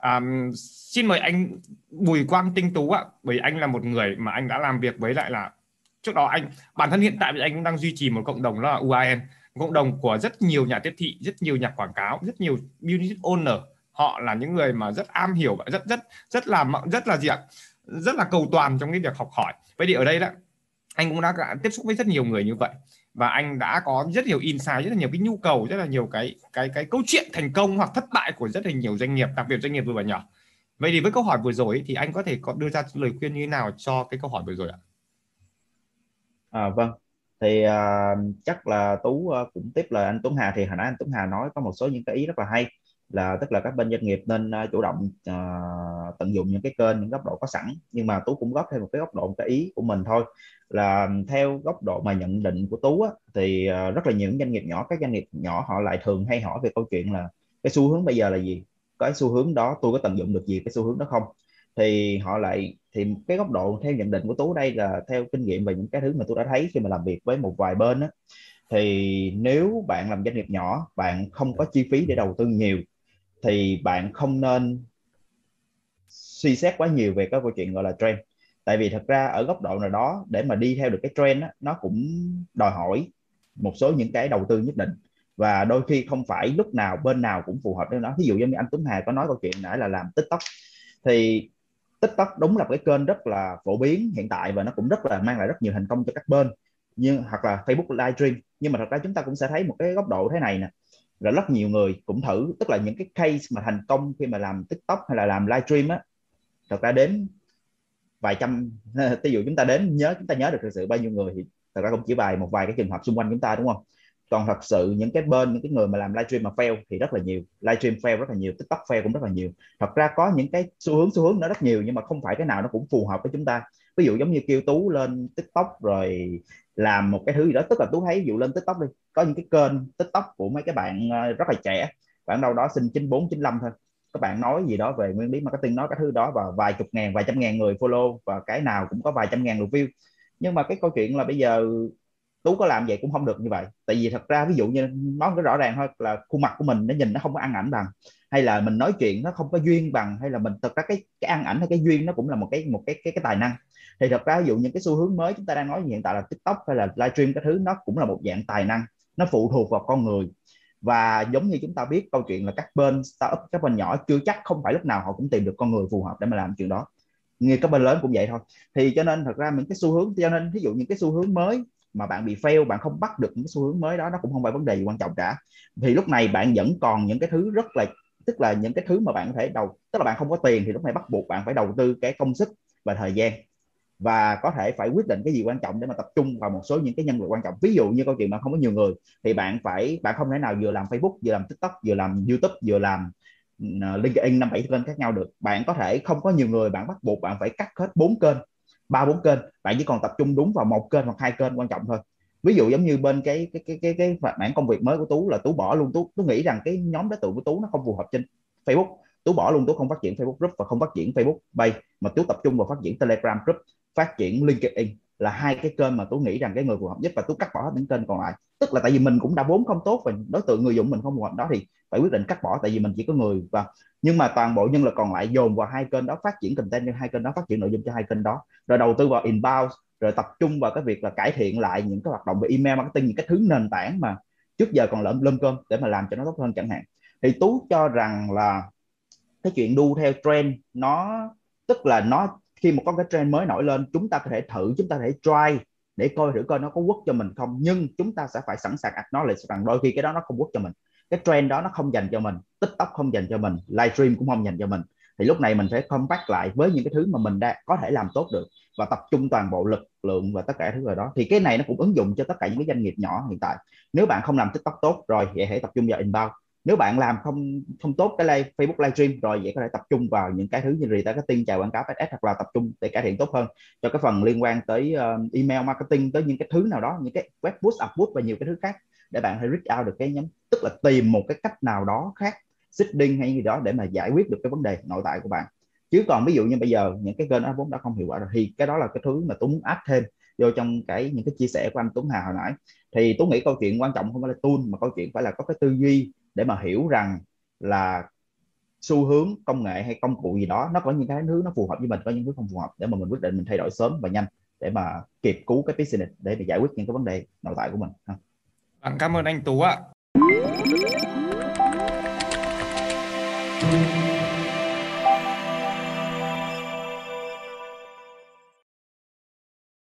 À, xin mời anh Bùi Quang Tinh Tú ạ, bởi anh là một người mà anh đã làm việc với lại là trước đó anh bản thân hiện tại thì anh cũng đang duy trì một cộng đồng đó là UAN, cộng đồng của rất nhiều nhà tiếp thị, rất nhiều nhà quảng cáo, rất nhiều business owner. Họ là những người mà rất am hiểu và rất rất rất là rất là gì ạ? Rất là cầu toàn trong cái việc học hỏi. Vậy thì ở đây đó anh cũng đã tiếp xúc với rất nhiều người như vậy và anh đã có rất nhiều insight rất là nhiều cái nhu cầu rất là nhiều cái cái cái câu chuyện thành công hoặc thất bại của rất là nhiều doanh nghiệp đặc biệt doanh nghiệp vừa và nhỏ. Vậy thì với câu hỏi vừa rồi thì anh có thể có đưa ra lời khuyên như thế nào cho cái câu hỏi vừa rồi ạ? À, vâng. Thì uh, chắc là tú uh, cũng tiếp lời anh Tuấn Hà. Thì hồi nãy anh Tuấn Hà nói có một số những cái ý rất là hay là tức là các bên doanh nghiệp nên uh, chủ động uh, tận dụng những cái kênh những góc độ có sẵn. Nhưng mà tú cũng góp thêm một cái góc độ một cái ý của mình thôi. Là theo góc độ mà nhận định của tú á, thì à, rất là nhiều doanh nghiệp nhỏ các doanh nghiệp nhỏ họ lại thường hay hỏi về câu chuyện là cái xu hướng bây giờ là gì? Cái xu hướng đó tôi có tận dụng được gì cái xu hướng đó không? Thì họ lại thì cái góc độ theo nhận định của tú đây là theo kinh nghiệm và những cái thứ mà tôi đã thấy khi mà làm việc với một vài bên á, thì nếu bạn làm doanh nghiệp nhỏ bạn không có chi phí để đầu tư nhiều thì bạn không nên suy xét quá nhiều về cái câu chuyện gọi là trend. Tại vì thật ra ở góc độ nào đó để mà đi theo được cái trend đó, nó cũng đòi hỏi một số những cái đầu tư nhất định. Và đôi khi không phải lúc nào bên nào cũng phù hợp với nó. Ví dụ như anh Tuấn Hà có nói câu chuyện nãy là làm TikTok. Thì TikTok đúng là cái kênh rất là phổ biến hiện tại và nó cũng rất là mang lại rất nhiều thành công cho các bên. Nhưng hoặc là Facebook livestream nhưng mà thật ra chúng ta cũng sẽ thấy một cái góc độ thế này nè. Là rất nhiều người cũng thử tức là những cái case mà thành công khi mà làm tiktok hay là làm livestream á thật ra đến vài trăm ví dụ chúng ta đến nhớ, chúng ta nhớ được thực sự bao nhiêu người thì thật ra cũng chỉ vài, một vài cái trường hợp xung quanh chúng ta, đúng không? Còn thật sự những cái bên, những cái người mà làm livestream mà fail thì rất là nhiều. Livestream fail rất là nhiều, tiktok fail cũng rất là nhiều. Thật ra có những cái xu hướng xu hướng nó rất nhiều nhưng mà không phải cái nào nó cũng phù hợp với chúng ta. Ví dụ giống như kêu tú lên tiktok rồi làm một cái thứ gì đó, tức là tú thấy, ví dụ lên tiktok đi, có những cái kênh tiktok của mấy cái bạn ờ, rất là trẻ. Bạn đâu đó sinh 94 95 thôi các bạn nói gì đó về nguyên lý marketing nói cái thứ đó và vài chục ngàn, vài trăm ngàn người follow và cái nào cũng có vài trăm ngàn lượt view. Nhưng mà cái câu chuyện là bây giờ tú có làm vậy cũng không được như vậy. Tại vì thật ra ví dụ như nói cái rõ ràng thôi, là khuôn mặt của mình nó nhìn nó không có ăn ảnh bằng. Hay là mình nói chuyện nó không có duyên bằng, hay là mình thật ra cái cái ăn ảnh hay cái duyên nó cũng là một cái một cái cái cái tài năng. Thì thật ra ví dụ những cái xu hướng mới chúng ta đang nói hiện tại là tiktok hay là livestream cái thứ, nó cũng là một dạng tài năng. Nó phụ thuộc vào con người và giống như chúng ta biết, câu chuyện là các bên startup, các bên nhỏ chưa chắc không phải lúc nào họ cũng tìm được con người phù hợp để mà làm chuyện đó. Như các bên lớn cũng vậy thôi. Thì cho nên thật ra những cái xu hướng, cho nên ví dụ những cái xu hướng mới mà bạn bị fail, bạn không bắt được những cái xu hướng mới đó, nó cũng không phải vấn đề gì quan trọng cả. Thì lúc này bạn vẫn còn những cái thứ rất là, tức là những cái thứ mà bạn có thể đầu, tức là bạn không có tiền thì lúc này bắt buộc bạn phải đầu tư cái công sức và thời gian và có thể phải quyết định cái gì quan trọng để mà tập trung vào một số những cái nhân vật quan trọng. Ví dụ như câu chuyện mà không có nhiều người, thì bạn phải, bạn không thể nào vừa làm Facebook, vừa làm TikTok, vừa làm YouTube, vừa làm ờ, LinkedIn năm bảy kênh khác nhau được. Bạn có thể không có nhiều người, bạn bắt buộc bạn phải cắt hết bốn kênh, ba bốn kênh. Bạn chỉ còn tập trung đúng vào một kênh hoặc hai kênh quan trọng thôi. Ví dụ giống như bên cái cái cái cái cái bản công việc mới của tú là tú bỏ luôn. Tú tú nghĩ rằng cái nhóm đối tượng của tú nó không phù hợp trên Facebook. Tú bỏ luôn, tú không phát triển Facebook group và không phát triển Facebook bay mà tú tập trung vào phát triển Telegram group phát triển LinkedIn là hai cái kênh mà tôi nghĩ rằng cái người phù hợp nhất và tôi cắt bỏ những kênh còn lại. Tức là tại vì mình cũng đã vốn không tốt và đối tượng người dùng mình không phù hợp đó thì phải quyết định cắt bỏ tại vì mình chỉ có người. Và nhưng mà toàn bộ nhân lực còn lại dồn vào hai kênh đó, phát triển content cho hai kênh đó, phát triển nội dung cho hai kênh đó. Rồi đầu tư vào inbound, rồi tập trung vào cái việc là cải thiện lại những cái hoạt động về email marketing, những cái thứ nền tảng mà trước giờ còn lợm lâm cơm để mà làm cho nó tốt hơn chẳng hạn. Thì tú cho rằng là cái chuyện đu theo trend nó, tức là nó khi mà có cái trend mới nổi lên, chúng ta có thể thử, chúng ta có thể try để coi thử coi nó có work cho mình không. Nhưng chúng ta sẽ phải sẵn sàng acknowledge rằng đôi khi cái đó nó không work cho mình. Cái trend đó nó không dành cho mình. Tiktok không dành cho mình. Livestream cũng không dành cho mình. Thì lúc này mình phải compact lại với những cái thứ mà mình đã có thể làm tốt được và tập trung toàn bộ lực lượng và tất cả thứ rồi đó. Thì cái này nó cũng ứng dụng cho tất cả những cái doanh nghiệp nhỏ hiện tại. Nếu bạn không làm tiktok tốt rồi, vậy hãy tập trung vào inbound nếu bạn làm không không tốt cái live Facebook livestream rồi vậy có thể tập trung vào những cái thứ như retargeting chào quảng cáo ads hoặc là tập trung để cải thiện tốt hơn cho cái phần liên quan tới uh, email marketing tới những cái thứ nào đó những cái web push up push và nhiều cái thứ khác để bạn hãy reach out được cái nhóm tức là tìm một cái cách nào đó khác seeding hay gì đó để mà giải quyết được cái vấn đề nội tại của bạn. Chứ còn ví dụ như bây giờ những cái kênh vốn đã không hiệu quả rồi thì cái đó là cái thứ mà tôi muốn áp thêm vô trong cái những cái chia sẻ của anh Tuấn Hà hồi nãy. Thì tôi nghĩ câu chuyện quan trọng không phải là tool mà câu chuyện phải là có cái tư duy để mà hiểu rằng là xu hướng công nghệ hay công cụ gì đó nó có những cái thứ nó phù hợp với mình có những thứ không phù hợp để mà mình quyết định mình thay đổi sớm và nhanh để mà kịp cứu cái business để mà giải quyết những cái vấn đề nội tại của mình ha. Vâng, cảm ơn anh Tú ạ.